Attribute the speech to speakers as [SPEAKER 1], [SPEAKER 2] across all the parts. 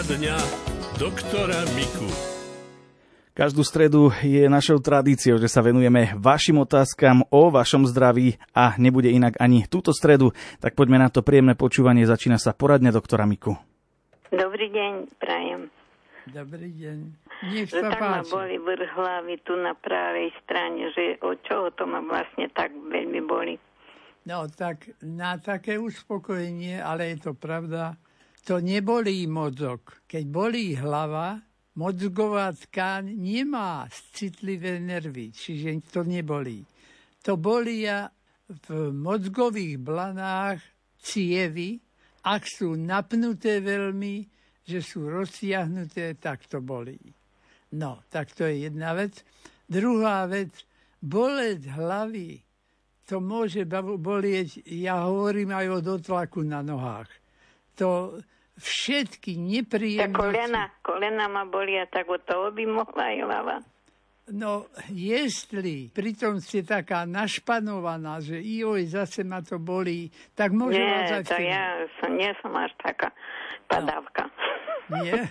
[SPEAKER 1] Poradňa doktora Miku.
[SPEAKER 2] Každú stredu je našou tradíciou, že sa venujeme vašim otázkam o vašom zdraví a nebude inak ani túto stredu. Tak poďme na to príjemné počúvanie. Začína sa poradňa doktora Miku.
[SPEAKER 3] Dobrý deň, prajem.
[SPEAKER 4] Dobrý deň. Nech
[SPEAKER 3] Že
[SPEAKER 4] sa
[SPEAKER 3] tak ma
[SPEAKER 4] páči.
[SPEAKER 3] boli vrch hlavy tu na pravej strane, že od čoho to ma vlastne tak veľmi boli.
[SPEAKER 4] No tak na také uspokojenie, ale je to pravda, to nebolí mozog. Keď bolí hlava, mozgová tkáň nemá citlivé nervy, čiže to nebolí. To bolia v mozgových blanách cievy, ak sú napnuté veľmi, že sú rozsiahnuté, tak to bolí. No, tak to je jedna vec. Druhá vec, boleť hlavy, to môže bolieť, ja hovorím aj o dotlaku na nohách. To všetky
[SPEAKER 3] Tak
[SPEAKER 4] nepríjemnosti...
[SPEAKER 3] kolena, kolena ma bolia, tak od toho by mohla aj hlava.
[SPEAKER 4] No, jestli pritom ste taká našpanovaná, že joj, zase ma to bolí, tak môže vás
[SPEAKER 3] Nie,
[SPEAKER 4] aj
[SPEAKER 3] to
[SPEAKER 4] vtedy-
[SPEAKER 3] ja som, nie som až taká padávka.
[SPEAKER 4] Nie?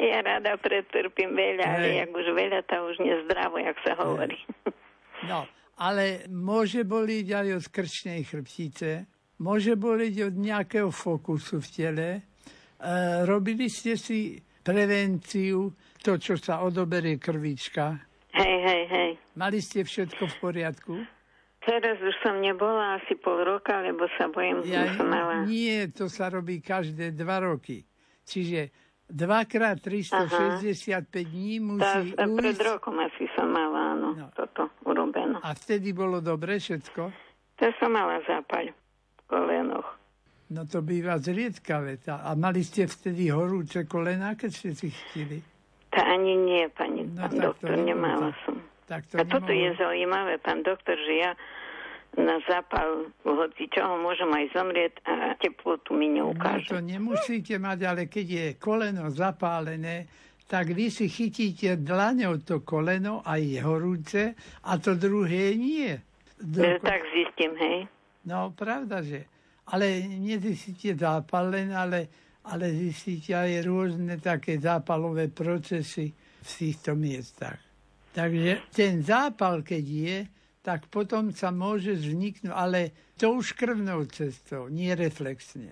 [SPEAKER 3] Ja rada pretrpím veľa, ale jak už veľa, to už nezdravo, jak sa hovorí.
[SPEAKER 4] No, ale môže boliť aj od krčnej chrbtice, môže boliť od nejakého fokusu v tele. E, robili ste si prevenciu, to, čo sa odoberie krvička.
[SPEAKER 3] Hej, hej, hej.
[SPEAKER 4] Mali ste všetko v poriadku?
[SPEAKER 3] Teraz už som nebola asi pol roka, lebo sa bojím,
[SPEAKER 4] Ja,
[SPEAKER 3] som mala...
[SPEAKER 4] nie, to sa robí každé dva roky. Čiže dvakrát 365 dní
[SPEAKER 3] Tá,
[SPEAKER 4] musí
[SPEAKER 3] tá pred
[SPEAKER 4] ujsť.
[SPEAKER 3] rokom asi som mala, áno,
[SPEAKER 4] No.
[SPEAKER 3] toto urobené.
[SPEAKER 4] A vtedy bolo dobre všetko?
[SPEAKER 3] To som mala zápaľ kolenoch.
[SPEAKER 4] No to býva zriedkavé. A mali ste vtedy horúce kolená, keď ste si chytili?
[SPEAKER 3] Tá ani nie, pani,
[SPEAKER 4] No
[SPEAKER 3] pán
[SPEAKER 4] to
[SPEAKER 3] doktor,
[SPEAKER 4] nebolo
[SPEAKER 3] nemala
[SPEAKER 4] tak.
[SPEAKER 3] som.
[SPEAKER 4] Tak to
[SPEAKER 3] A toto je zaujímavé, pán doktor, že ja na zápal hoci čoho môžem aj zomrieť a teplotu mi
[SPEAKER 4] No
[SPEAKER 3] neukáže.
[SPEAKER 4] to nemusíte mať, ale keď je koleno zapálené, tak vy si chytíte dlaňou to koleno a je horúce a to druhé nie.
[SPEAKER 3] Že
[SPEAKER 4] Doko-
[SPEAKER 3] tak zistím, hej.
[SPEAKER 4] No, pravda, že. Ale nezistíte zápal len, ale, ale zistíte aj rôzne také zápalové procesy v týchto miestach. Takže ten zápal, keď je, tak potom sa môže vzniknúť, ale to už krvnou cestou, nie reflexne.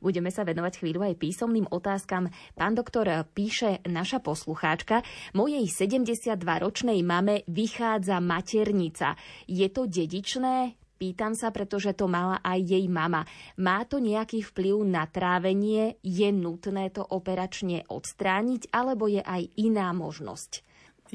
[SPEAKER 5] Budeme sa venovať chvíľu aj písomným otázkam. Pán doktor píše naša poslucháčka. Mojej 72-ročnej mame vychádza maternica. Je to dedičné? Pýtam sa, pretože to mala aj jej mama. Má to nejaký vplyv na trávenie? Je nutné to operačne odstrániť? Alebo je aj iná možnosť?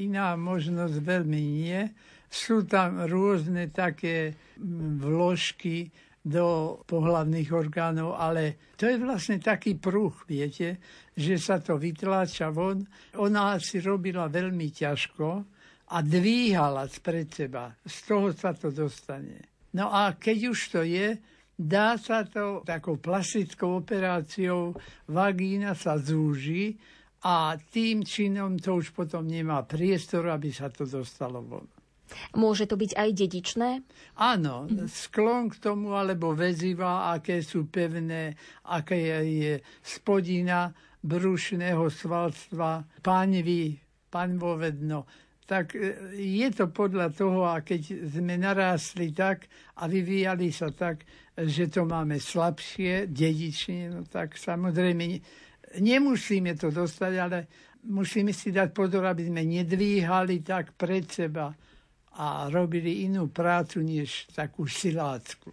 [SPEAKER 4] Iná možnosť veľmi nie. Sú tam rôzne také mm, vložky do pohlavných orgánov, ale to je vlastne taký pruh, viete, že sa to vytláča von. Ona si robila veľmi ťažko a dvíhala spred seba. Z toho sa to dostane. No a keď už to je, dá sa to takou plastickou operáciou, vagína sa zúži a tým činom to už potom nemá priestor, aby sa to dostalo von.
[SPEAKER 5] Môže to byť aj dedičné?
[SPEAKER 4] Áno, sklon k tomu, alebo väziva, aké sú pevné, aké je spodina brušného svalstva, paňvy, paňvovedno. Tak e, je to podľa toho, a keď sme narástli tak a vyvíjali sa tak, že to máme slabšie, dedične, no tak samozrejme ne- nemusíme to dostať, ale musíme si dať pozor, aby sme nedvíhali tak pred seba a robili inú prácu, než takú silácku.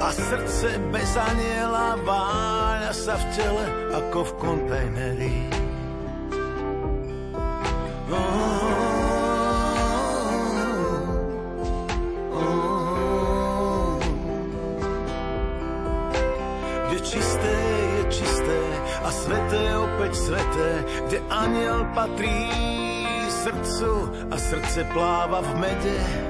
[SPEAKER 6] A srdce bez aniela váľa sa v tele ako v kontajneri. Kde čisté je čisté a sveté opäť sveté, kde aniel patrí srdcu a srdce pláva v mede.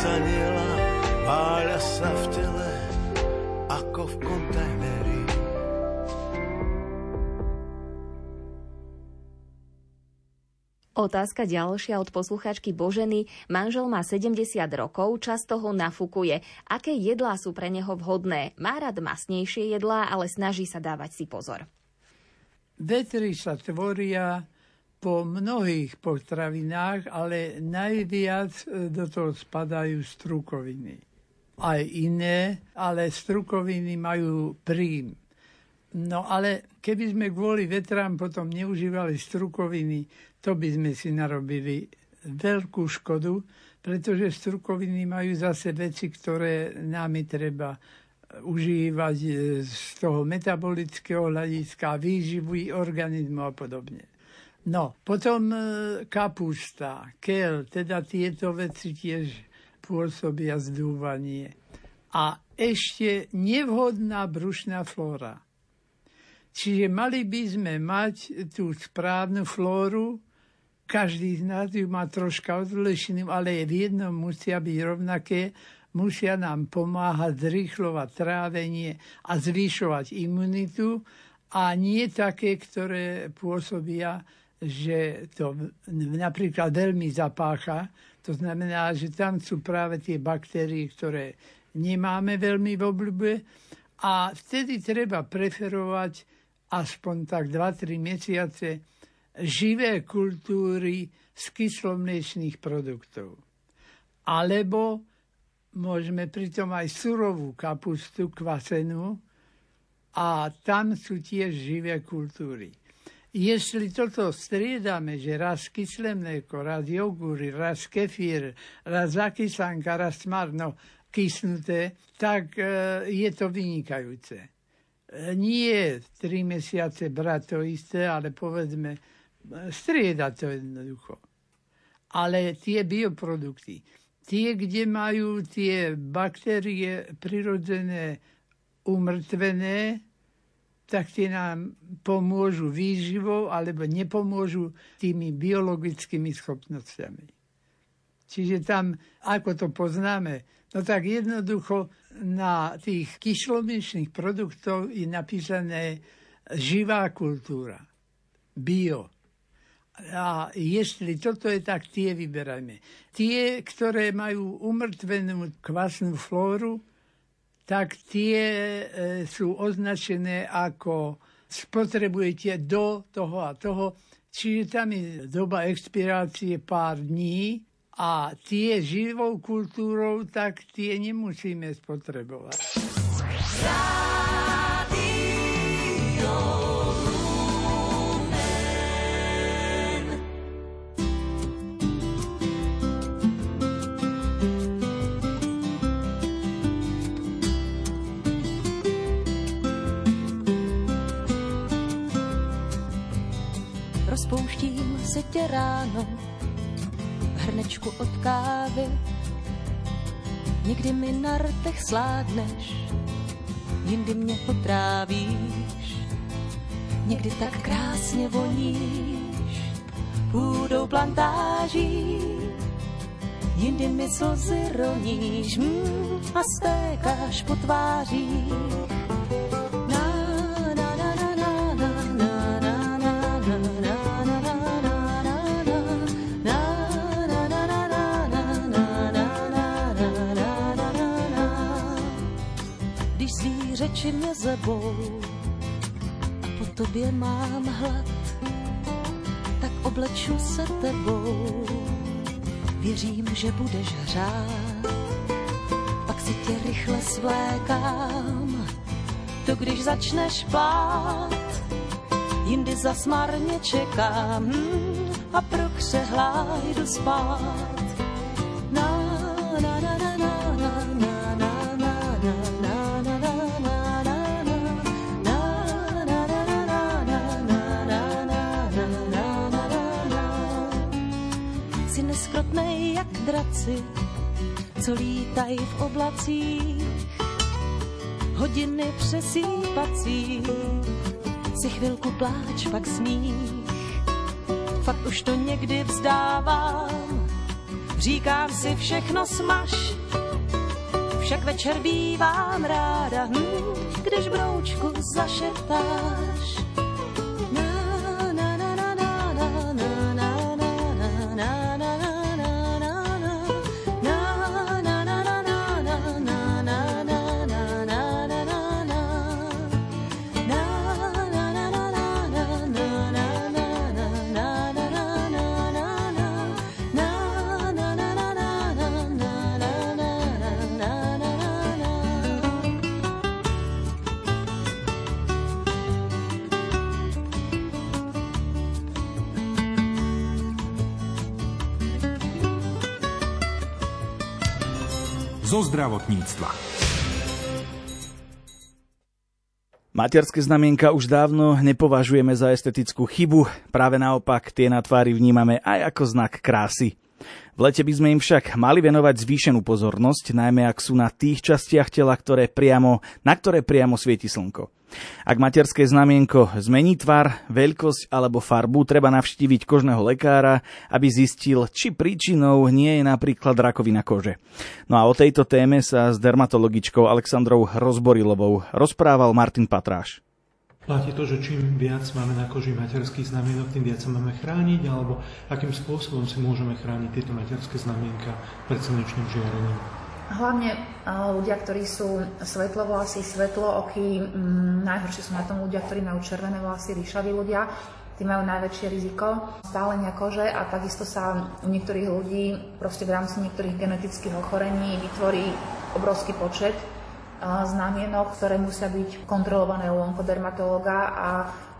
[SPEAKER 6] Srdce bez aniela váľa sa v tele ako v kontajneri.
[SPEAKER 5] Otázka ďalšia od posluchačky Boženy. Manžel má 70 rokov, často ho nafúkuje. Aké jedlá sú pre neho vhodné? Má rád masnejšie jedlá, ale snaží sa dávať si pozor.
[SPEAKER 4] Vetry sa tvoria po mnohých potravinách, ale najviac e, do toho spadajú strukoviny. Aj iné, ale strukoviny majú príjm. No ale keby sme kvôli vetrám potom neužívali strukoviny, to by sme si narobili veľkú škodu, pretože strukoviny majú zase veci, ktoré námi treba užívať e, z toho metabolického hľadiska, výživu organizmu a podobne. No, potom e, kapusta, kel, teda tieto veci tiež pôsobia zdúvanie. A ešte nevhodná brušná flóra. Čiže mali by sme mať tú správnu flóru, každý z nás ju má troška odlišným, ale v jednom musia byť rovnaké, musia nám pomáhať zrýchlovať trávenie a zvyšovať imunitu a nie také, ktoré pôsobia, že to napríklad veľmi zapácha. To znamená, že tam sú práve tie baktérie, ktoré nemáme veľmi v obľúbe a vtedy treba preferovať aspoň tak 2-3 mesiace živé kultúry z kyslomliečných produktov. Alebo môžeme pritom aj surovú kapustu kvasenú a tam sú tiež živé kultúry. Jestli toto striedame, že raz kyslé mlieko, raz jogúry, raz kefír, raz zakyslanka, raz smarno kysnuté, tak e, je to vynikajúce. E, nie tri mesiace brať to isté, ale povedzme strieda to jednoducho. Ale tie bioprodukty, tie, kde majú tie baktérie prirodzené umrtvené, tak tie nám pomôžu výživou alebo nepomôžu tými biologickými schopnosťami. Čiže tam, ako to poznáme, no tak jednoducho na tých kyšlomičných produktoch je napísané živá kultúra, bio. A jestli toto je tak, tie vyberajme. Tie, ktoré majú umrtvenú kvasnú flóru, tak tie e, sú označené ako spotrebujete do toho a toho. Čiže tam je doba expirácie pár dní a tie živou kultúrou, tak tie nemusíme spotrebovať.
[SPEAKER 7] Rozpouštím se tě ráno v hrnečku od kávy. Někdy mi na rtech sládneš, jindy mě potrávíš. Někdy tak krásně voníš půdou plantáží. Jindy mi slzy roníš mm, a stékáš po tvářích zebou a po tobě mám hlad, tak obleču se tebou. Věřím, že budeš hřát, pak si tě rychle svlékám. To když začneš plát, jindy zasmarně čekám hmm, a pro křehla jdu spát. Co lítají v oblacích, hodiny přesýpací, si chvilku pláč, pak smích. Fakt už to někdy vzdávám, říkám si všechno smaž, však večer bývám ráda, hm, když broučku zašeptáš.
[SPEAKER 8] Zo zdravotníctva.
[SPEAKER 2] Materské znamienka už dávno nepovažujeme za estetickú chybu, práve naopak tie na tvári vnímame aj ako znak krásy. V lete by sme im však mali venovať zvýšenú pozornosť, najmä ak sú na tých častiach tela, ktoré priamo, na ktoré priamo svieti slnko. Ak materské znamienko zmení tvar, veľkosť alebo farbu, treba navštíviť kožného lekára, aby zistil, či príčinou nie je napríklad rakovina kože. No a o tejto téme sa s dermatologičkou Alexandrou Rozborilovou rozprával Martin Patráš.
[SPEAKER 9] Platí to, že čím viac máme na koži materských znamienok, tým viac sa máme chrániť, alebo akým spôsobom si môžeme chrániť tieto materské znamienka pred slnečným žiarením?
[SPEAKER 10] Hlavne ľudia, ktorí sú svetlovlasí, svetlooky, mm, najhoršie sú na tom ľudia, ktorí majú červené vlasy, ríšaví ľudia, tí majú najväčšie riziko. Stálenia kože a takisto sa u niektorých ľudí proste v rámci niektorých genetických ochorení vytvorí obrovský počet znamienok, ktoré musia byť kontrolované u onkodermatológa a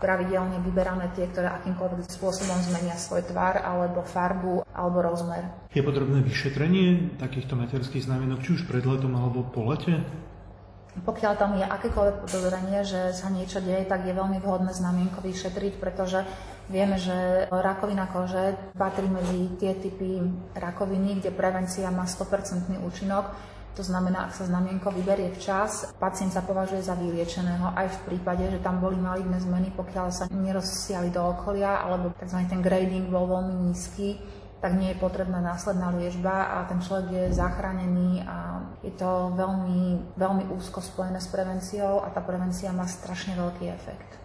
[SPEAKER 10] pravidelne vyberané tie, ktoré akýmkoľvek spôsobom zmenia svoj tvar alebo farbu alebo rozmer.
[SPEAKER 9] Je potrebné vyšetrenie takýchto materských znamienok či už pred letom alebo po lete?
[SPEAKER 10] Pokiaľ tam je akékoľvek podozrenie, že sa niečo deje, tak je veľmi vhodné znamienko vyšetriť, pretože vieme, že rakovina kože patrí medzi tie typy rakoviny, kde prevencia má 100% účinok. To znamená, ak sa znamienko vyberie včas, pacient sa považuje za vyliečeného aj v prípade, že tam boli maligné zmeny, pokiaľ sa nerozsiali do okolia, alebo tzv. ten grading bol veľmi nízky, tak nie je potrebná následná liečba a ten človek je zachránený a je to veľmi, veľmi úzko spojené s prevenciou a tá prevencia má strašne veľký efekt.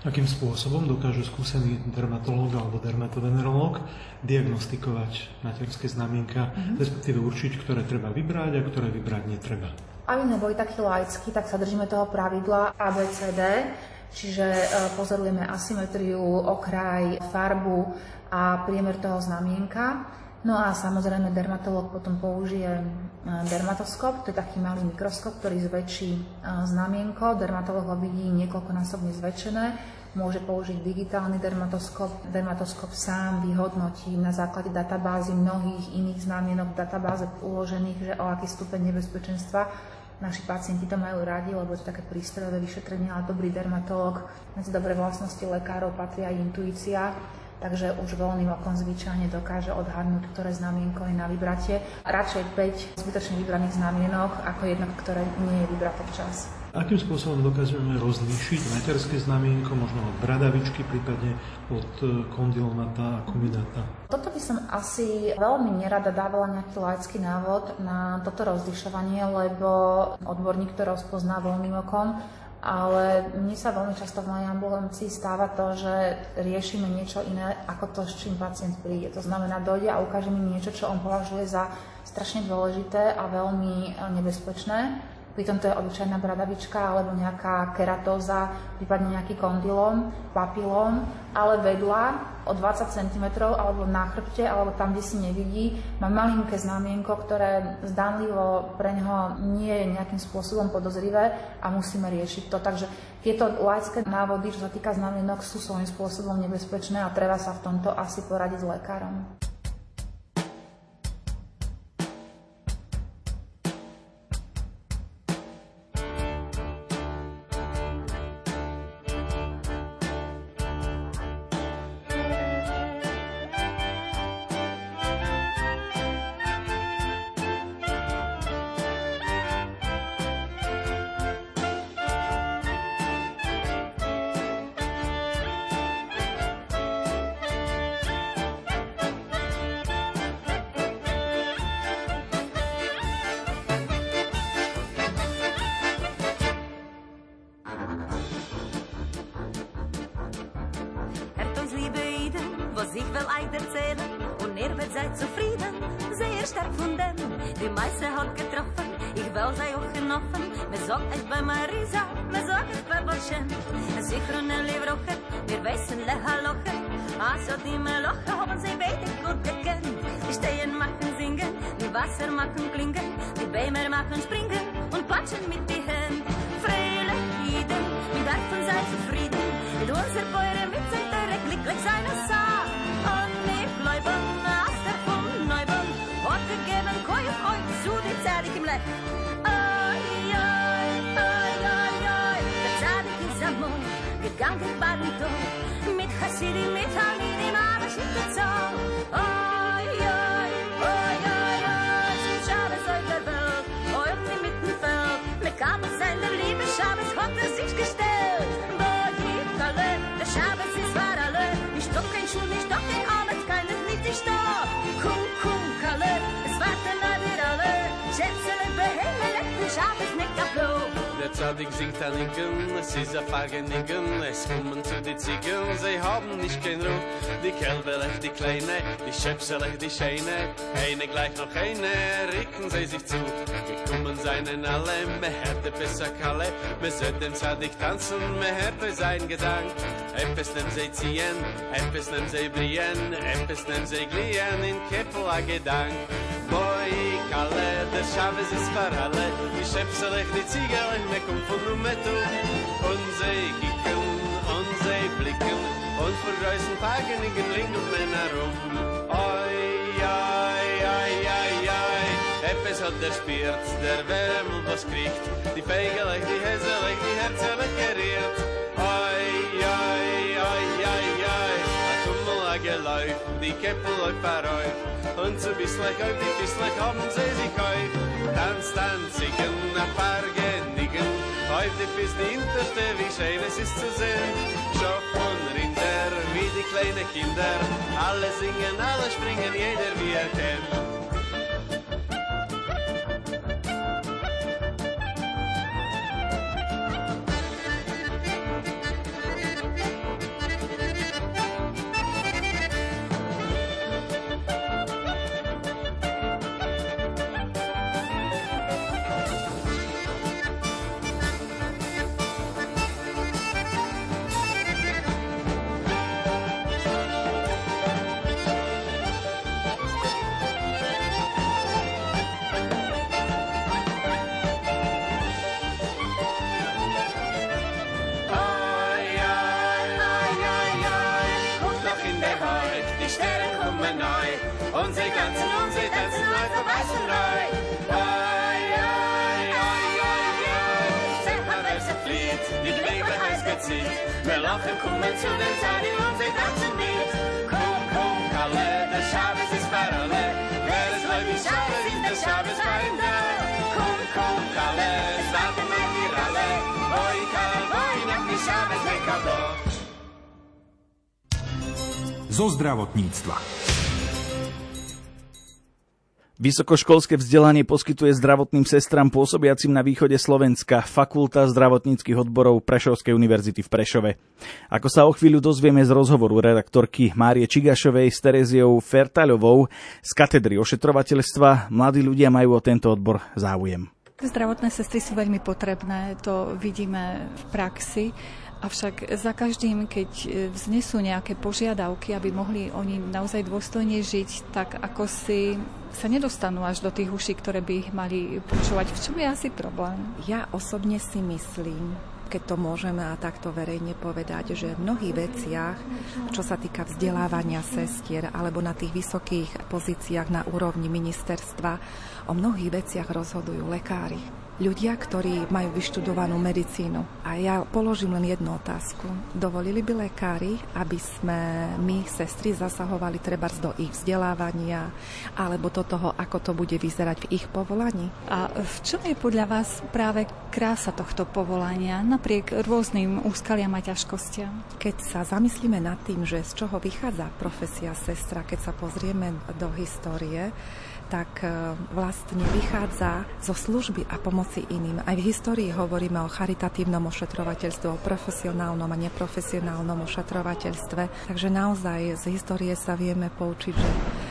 [SPEAKER 9] Akým spôsobom dokáže skúsený dermatológ alebo dermatovenerológ diagnostikovať materské znamienka, mm-hmm. respektíve určiť, ktoré treba vybrať a ktoré vybrať netreba?
[SPEAKER 10] Aby neboli takí laicky, tak sa držíme toho pravidla ABCD, čiže e, pozorujeme asymetriu, okraj, farbu, a priemer toho znamienka. No a samozrejme dermatolog potom použije e, dermatoskop, to je taký malý mikroskop, ktorý zväčší e, znamienko. Dermatolog ho vidí niekoľkonásobne zväčšené. Môže použiť digitálny dermatoskop. Dermatoskop sám vyhodnotí na základe databázy mnohých iných znamienok databáze uložených, že o aký stupeň nebezpečenstva naši pacienti to majú radi, lebo je to také prístrojové vyšetrenie, ale dobrý dermatolog, medzi dobré vlastnosti lekárov patrí aj intuícia takže už voľným okom zvyčajne dokáže odhadnúť, ktoré znamienko je na vybratie. Radšej 5 zbytočne vybraných znamienok ako jedno, ktoré nie je vybraté včas.
[SPEAKER 9] Akým spôsobom dokážeme rozlíšiť materské znamienko, možno od bradavičky, prípadne od e, kondylomata a kombinata?
[SPEAKER 10] Toto by som asi veľmi nerada dávala nejaký laický návod na toto rozlišovanie, lebo odborník to rozpozná voľným okom ale mne sa veľmi často v mojej ambulancii stáva to, že riešime niečo iné ako to, s čím pacient príde. To znamená, dojde a ukáže mi niečo, čo on považuje za strašne dôležité a veľmi nebezpečné Pritom to je obyčajná bradavička alebo nejaká keratóza, prípadne nejaký kondylom, papilom, ale vedľa o 20 cm alebo na chrbte, alebo tam, kde si nevidí, má malinké znamienko, ktoré zdánlivo pre neho nie je nejakým spôsobom podozrivé a musíme riešiť to. Takže tieto laické návody, čo sa týka znamienok, sú svojím spôsobom nebezpečné a treba sa v tomto asi poradiť s lekárom.
[SPEAKER 11] was ich will euch erzählen. Und ihr wird seid zufrieden, sehr stark von dem. Die meiste hat getroffen, ich will sei auch genoffen. Mir sagt es bei Marisa, mir sagt es bei Bolschen. Sichron und Livrochen, wir wissen Loche. Also die Meloche haben sie beide gut gekannt. Die Stehen machen singen, die Wasser machen klingen, die Bämer machen springen und klatschen mit die Hände. Freile Lieden, wir dürfen sein zufrieden, mit unserer Feuer mit sein glücklich sein, es sagt.
[SPEAKER 12] Zadig した。クンクンカレー singt an Inken, es ist a Fagenigen, es kommen zu die Ziegen, sie haben nicht kein Ruh. Die Kälberlech, die Kleine, die Schöpselech, die Scheine, eine gleich noch eine, ricken sie sich zu. Gekommen seinen alle, me hätte besser Kalle, me sollten Zadig tanzen, me hätte sein Gedank. Eppes nem sie ziehen, eppes nem sie brien, eppes nem sie glien, in Keppel a Gedank. boy kale de shabbes is farale ich schep lech di ziger in ne fun nu mit und ze kicken und ze blicken und vor reisen tagen in geling und männer rum oi ai ai ai ai Eppes hat der Spirz, der Wärmel was kriegt, die Feige leicht, die Häse leicht, die Herze geriert. Die Keppel läuft verräuf, und zu Bisslech auf die Fisslech haben sie sich auf. Tanz, tanz, siegen, a paar Genigen, heute bis die Interste, wie schön es ist zu sehen. Schopf und Rinder, wie die kleine Kinder, alle singen, alle springen, jeder wie er kennt. Die Schabes da. Komm, komm, Kalle, es warten wir alle, oi, Kalle, oi, nach die Schabes, lecker doch.
[SPEAKER 8] Zo zdravotníctva.
[SPEAKER 2] Vysokoškolské vzdelanie poskytuje zdravotným sestram pôsobiacim na východe Slovenska Fakulta zdravotníckých odborov Prešovskej univerzity v Prešove. Ako sa o chvíľu dozvieme z rozhovoru redaktorky Márie Čigašovej s Tereziou Fertaľovou z katedry ošetrovateľstva, mladí ľudia majú o tento odbor záujem.
[SPEAKER 13] Zdravotné sestry sú veľmi potrebné, to vidíme v praxi. Avšak za každým, keď vznesú nejaké požiadavky, aby mohli oni naozaj dôstojne žiť, tak ako si sa nedostanú až do tých uší, ktoré by ich mali počúvať. V čom je asi problém?
[SPEAKER 14] Ja osobne si myslím, keď to môžeme a takto verejne povedať, že v mnohých veciach, čo sa týka vzdelávania sestier alebo na tých vysokých pozíciách na úrovni ministerstva, o mnohých veciach rozhodujú lekári ľudia, ktorí majú vyštudovanú medicínu. A ja položím len jednu otázku. Dovolili by lekári, aby sme my, sestry, zasahovali treba do ich vzdelávania alebo do toho, ako to bude vyzerať v ich povolaní?
[SPEAKER 13] A v čom je podľa vás práve krása tohto povolania napriek rôznym úskaliam a ťažkostiam?
[SPEAKER 14] Keď sa zamyslíme nad tým, že z čoho vychádza profesia sestra, keď sa pozrieme do histórie, tak vlastne vychádza zo služby a pomoci iným. Aj v histórii hovoríme o charitatívnom ošetrovateľstve, o profesionálnom a neprofesionálnom ošetrovateľstve. Takže naozaj z histórie sa vieme poučiť, že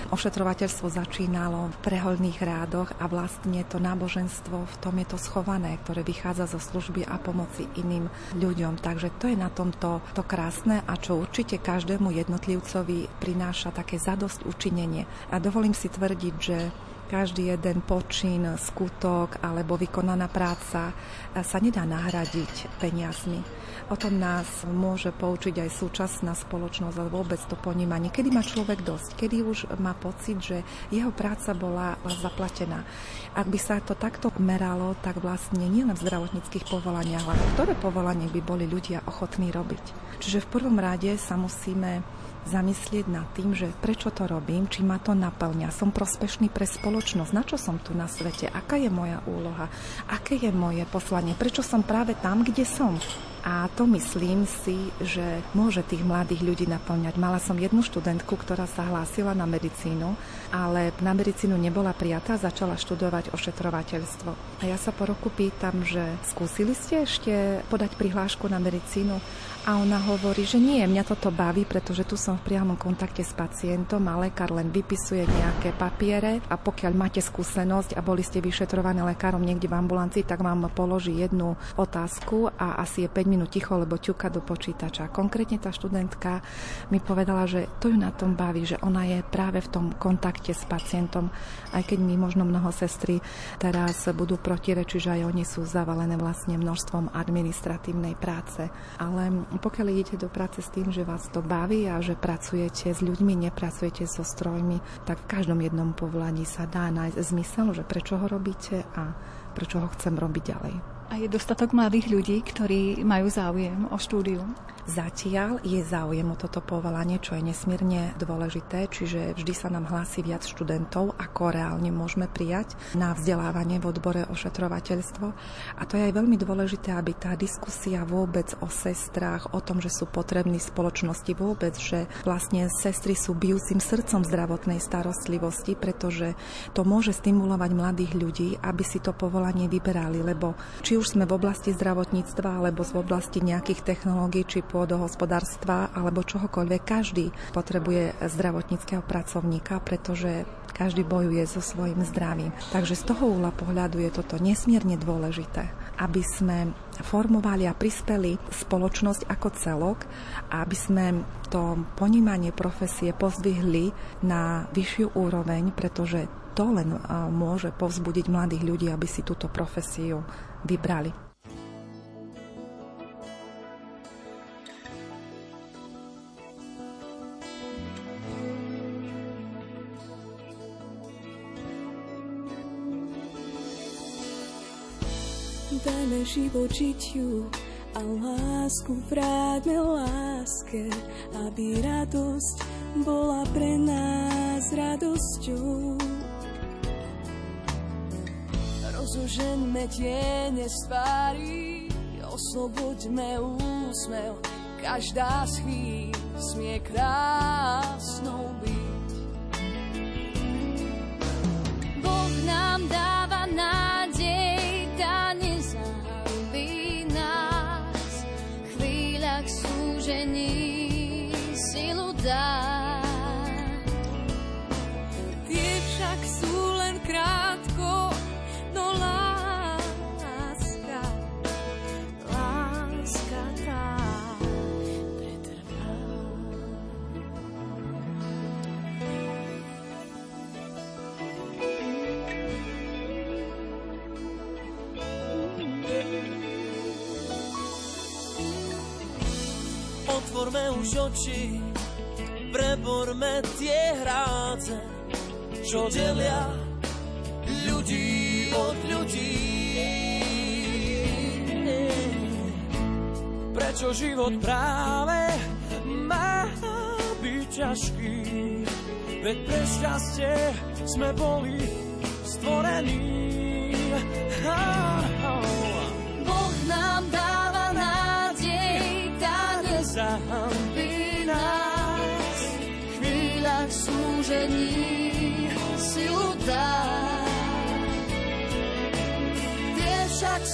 [SPEAKER 14] ošetrovateľstvo začínalo v preholných rádoch a vlastne to náboženstvo v tom je to schované, ktoré vychádza zo služby a pomoci iným ľuďom. Takže to je na tomto to krásne a čo určite každému jednotlivcovi prináša také zadosť učinenie. A dovolím si tvrdiť, že každý jeden počin, skutok alebo vykonaná práca sa nedá nahradiť peniazmi. O tom nás môže poučiť aj súčasná spoločnosť, ale vôbec to ponímanie. Kedy má človek dosť? Kedy už má pocit, že jeho práca bola zaplatená? Ak by sa to takto meralo, tak vlastne nielen v zdravotníckých povolaniach, ale ktoré povolanie by boli ľudia ochotní robiť. Čiže v prvom rade sa musíme zamyslieť nad tým, že prečo to robím, či ma to naplňa, som prospešný pre spoločnosť, na čo som tu na svete, aká je moja úloha, aké je moje poslanie, prečo som práve tam, kde som. A to myslím si, že môže tých mladých ľudí naplňať. Mala som jednu študentku, ktorá sa hlásila na medicínu, ale na medicínu nebola prijatá, začala študovať ošetrovateľstvo. A ja sa po roku pýtam, že skúsili ste ešte podať prihlášku na medicínu? A ona hovorí, že nie, mňa toto baví, pretože tu som v priamom kontakte s pacientom a lekár len vypisuje nejaké papiere a pokiaľ máte skúsenosť a boli ste vyšetrovaní lekárom niekde v ambulancii, tak vám položí jednu otázku a asi je 5 minút ticho, lebo ťuka do počítača. Konkrétne tá študentka mi povedala, že to ju na tom baví, že ona je práve v tom kontakte s pacientom, aj keď my možno mnoho sestry teraz budú protirečiť, že aj oni sú zavalené vlastne množstvom administratívnej práce. Ale pokiaľ idete do práce s tým, že vás to baví a že pracujete s ľuďmi, nepracujete so strojmi, tak v každom jednom povolaní sa dá nájsť zmysel, že prečo ho robíte a prečo ho chcem robiť ďalej.
[SPEAKER 13] A je dostatok mladých ľudí, ktorí majú záujem o štúdium?
[SPEAKER 14] Zatiaľ je záujem o toto povolanie, čo je nesmierne dôležité, čiže vždy sa nám hlási viac študentov, ako reálne môžeme prijať na vzdelávanie v odbore ošetrovateľstvo. A to je aj veľmi dôležité, aby tá diskusia vôbec o sestrách, o tom, že sú potrební spoločnosti vôbec, že vlastne sestry sú bijúcim srdcom zdravotnej starostlivosti, pretože to môže stimulovať mladých ľudí, aby si to povolanie vyberali, lebo či už sme v oblasti zdravotníctva alebo v oblasti nejakých technológií či pôdohospodárstva alebo čohokoľvek. Každý potrebuje zdravotníckého pracovníka, pretože každý bojuje so svojím zdravím. Takže z toho úla pohľadu je toto nesmierne dôležité, aby sme formovali a prispeli spoločnosť ako celok a aby sme to ponímanie profesie pozdvihli na vyššiu úroveň, pretože to len môže povzbudiť mladých ľudí, aby si túto profesiu vybrali.
[SPEAKER 15] Dajme život žitiu a lásku vráťme láske, aby radosť bola pre nás radosťou. Rozoženme tiene svári, osloboďme úsmev, každá z chvíľ smie krásnou byť. Boh nám dáva nádej, súžení silu dá.
[SPEAKER 16] Otvorme už oči, preborme tie hráce, čo delia ľudí od ľudí. Prečo život práve má byť ťažký? Veď pre šťastie sme boli stvorení.
[SPEAKER 15] Boh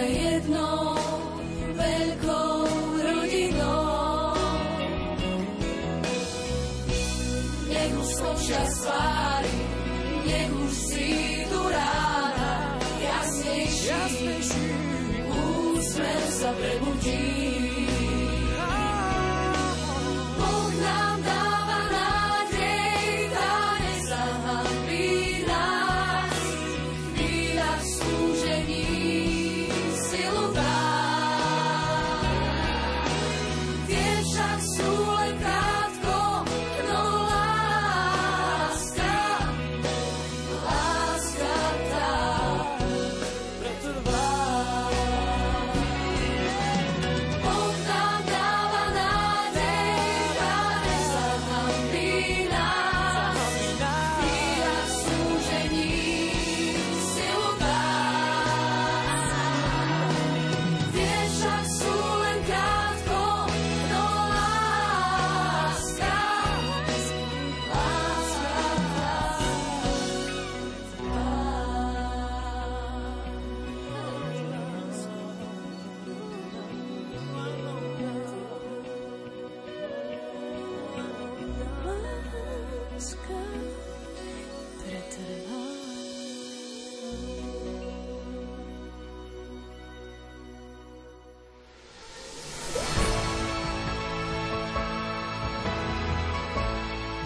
[SPEAKER 15] veď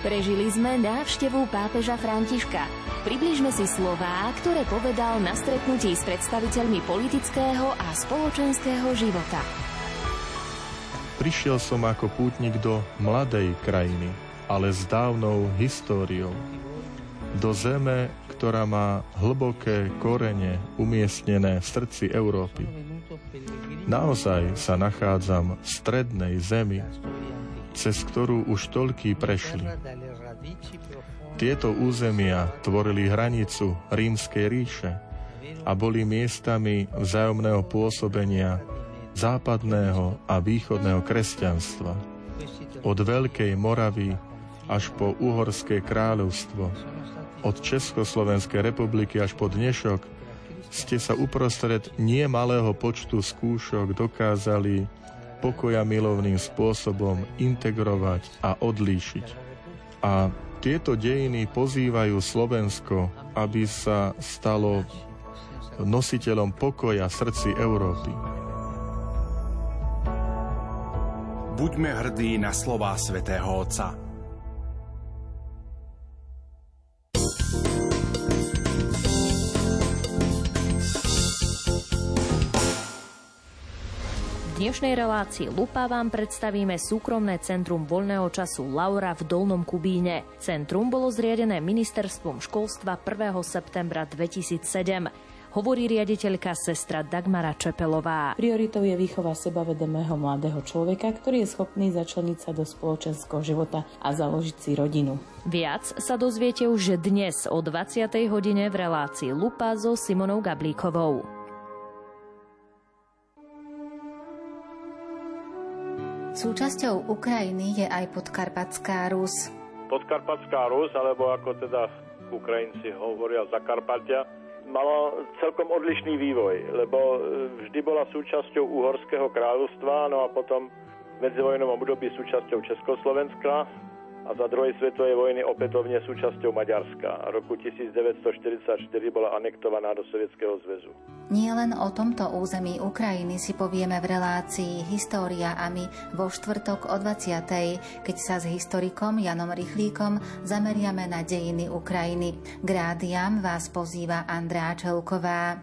[SPEAKER 5] Prežili sme návštevu pápeža Františka. Približme si slová, ktoré povedal na stretnutí s predstaviteľmi politického a spoločenského života.
[SPEAKER 17] Prišiel som ako pútnik do mladej krajiny, ale s dávnou históriou. Do zeme, ktorá má hlboké korene umiestnené v srdci Európy. Naozaj sa nachádzam v strednej zemi, cez ktorú už toľký prešli. Tieto územia tvorili hranicu rímskej ríše a boli miestami vzájomného pôsobenia západného a východného kresťanstva. Od Veľkej Moravy až po Uhorské kráľovstvo, od Československej republiky až po dnešok, ste sa uprostred nie malého počtu skúšok dokázali pokoja milovným spôsobom integrovať a odlíšiť. A tieto dejiny pozývajú Slovensko, aby sa stalo nositeľom pokoja srdci Európy.
[SPEAKER 8] Buďme hrdí na slová svätého Otca.
[SPEAKER 18] V dnešnej relácii Lupa vám predstavíme súkromné centrum voľného času Laura v Dolnom Kubíne. Centrum bolo zriadené ministerstvom školstva 1. septembra 2007 hovorí riaditeľka sestra Dagmara Čepelová.
[SPEAKER 19] Prioritou je výchova sebavedomého mladého človeka, ktorý je schopný začleniť sa do spoločenského života a založiť si rodinu.
[SPEAKER 18] Viac sa dozviete už dnes o 20. hodine v relácii Lupa so Simonou Gablíkovou.
[SPEAKER 20] Súčasťou Ukrajiny je aj Podkarpatská Rus.
[SPEAKER 21] Podkarpatská Rus, alebo ako teda Ukrajinci hovoria Zakarpatia, malo celkom odlišný vývoj, lebo e, vždy bola súčasťou Uhorského kráľovstva, no a potom v medzivojnovom období súčasťou Československa a za druhej svetovej vojny opätovne súčasťou Maďarska. Roku 1944 bola anektovaná do Sovietskeho zväzu.
[SPEAKER 20] Nie len o tomto území Ukrajiny si povieme v relácii História a my vo štvrtok o 20. keď sa s historikom Janom Rychlíkom zameriame na dejiny Ukrajiny. K rádiam vás pozýva Andrá Čelková.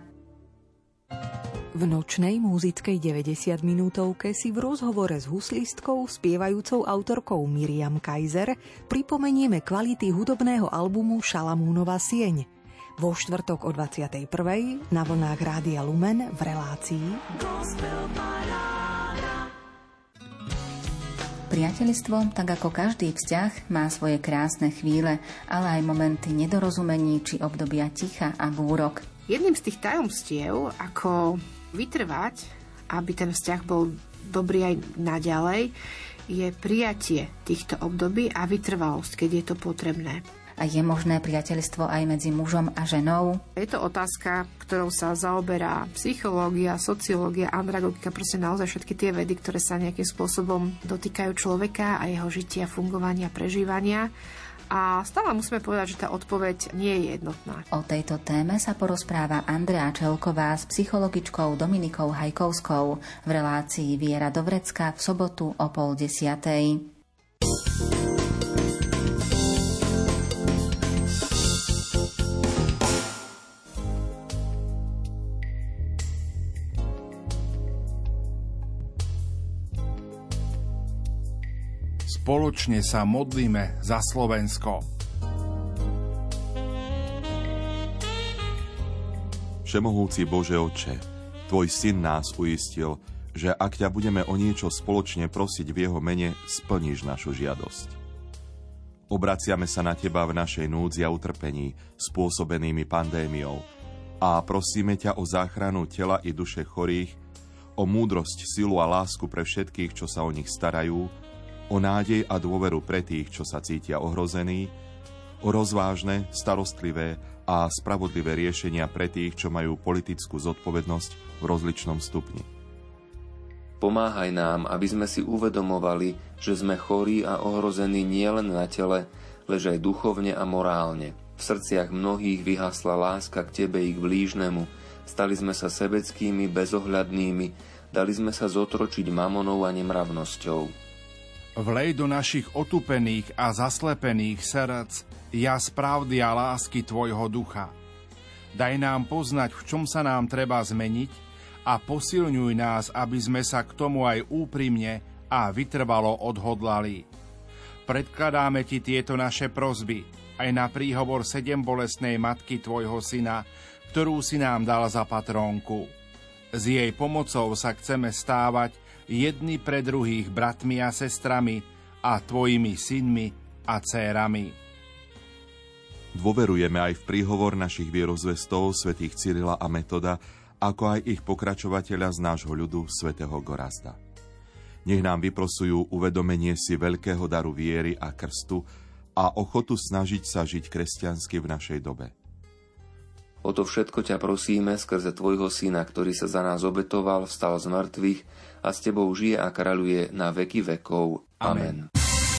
[SPEAKER 22] V nočnej muzickej 90 minútovke si v rozhovore s huslistkou, spievajúcou autorkou Miriam Kaiser pripomenieme kvality hudobného albumu Šalamúnova sieň. Vo štvrtok o 21. na vlnách Rádia Lumen v relácii
[SPEAKER 20] Priateľstvo, tak ako každý vzťah, má svoje krásne chvíle, ale aj momenty nedorozumení či obdobia ticha a búrok.
[SPEAKER 23] Jedným z tých tajomstiev, ako vytrvať, aby ten vzťah bol dobrý aj naďalej, je prijatie týchto období a vytrvalosť, keď je to potrebné.
[SPEAKER 20] A je možné priateľstvo aj medzi mužom a ženou?
[SPEAKER 23] Je to otázka, ktorou sa zaoberá psychológia, sociológia, andragogika, proste naozaj všetky tie vedy, ktoré sa nejakým spôsobom dotýkajú človeka a jeho žitia, fungovania, prežívania. A stále musíme povedať, že tá odpoveď nie je jednotná.
[SPEAKER 20] O tejto téme sa porozpráva Andrea Čelková s psychologičkou Dominikou Hajkovskou v relácii Viera do vrecka v sobotu o pol desiatej.
[SPEAKER 8] Spoločne sa modlíme za Slovensko.
[SPEAKER 24] Všemohúci Bože Oče, Tvoj syn nás uistil, že ak ťa budeme o niečo spoločne prosiť v jeho mene, splníš našu žiadosť. Obraciame sa na Teba v našej núdzi a utrpení, spôsobenými pandémiou, a prosíme ťa o záchranu tela i duše chorých, o múdrosť, silu a lásku pre všetkých, čo sa o nich starajú, o nádej a dôveru pre tých, čo sa cítia ohrození, o rozvážne, starostlivé a spravodlivé riešenia pre tých, čo majú politickú zodpovednosť v rozličnom stupni.
[SPEAKER 25] Pomáhaj nám, aby sme si uvedomovali, že sme chorí a ohrození nielen na tele, lež aj duchovne a morálne. V srdciach mnohých vyhasla láska k Tebe i k blížnemu, stali sme sa sebeckými, bezohľadnými, dali sme sa zotročiť mamonou a nemravnosťou
[SPEAKER 8] Vlej do našich otupených a zaslepených srdc jas pravdy a lásky Tvojho ducha. Daj nám poznať, v čom sa nám treba zmeniť a posilňuj nás, aby sme sa k tomu aj úprimne a vytrvalo odhodlali. Predkladáme Ti tieto naše prozby aj na príhovor sedem bolestnej matky Tvojho syna, ktorú si nám dal za patrónku. S jej pomocou sa chceme stávať jedni pre druhých bratmi a sestrami a Tvojimi synmi a cérami.
[SPEAKER 24] Dôverujeme aj v príhovor našich vierozvestov svätých Cyrila a Metoda, ako aj ich pokračovateľa z nášho ľudu svätého Gorazda. Nech nám vyprosujú uvedomenie si veľkého daru viery a krstu a ochotu snažiť sa žiť kresťansky v našej dobe.
[SPEAKER 25] O to všetko ťa prosíme skrze Tvojho Syna, ktorý sa za nás obetoval, vstal z mŕtvych a s Tebou žije a kráľuje na veky vekov. Amen. Amen.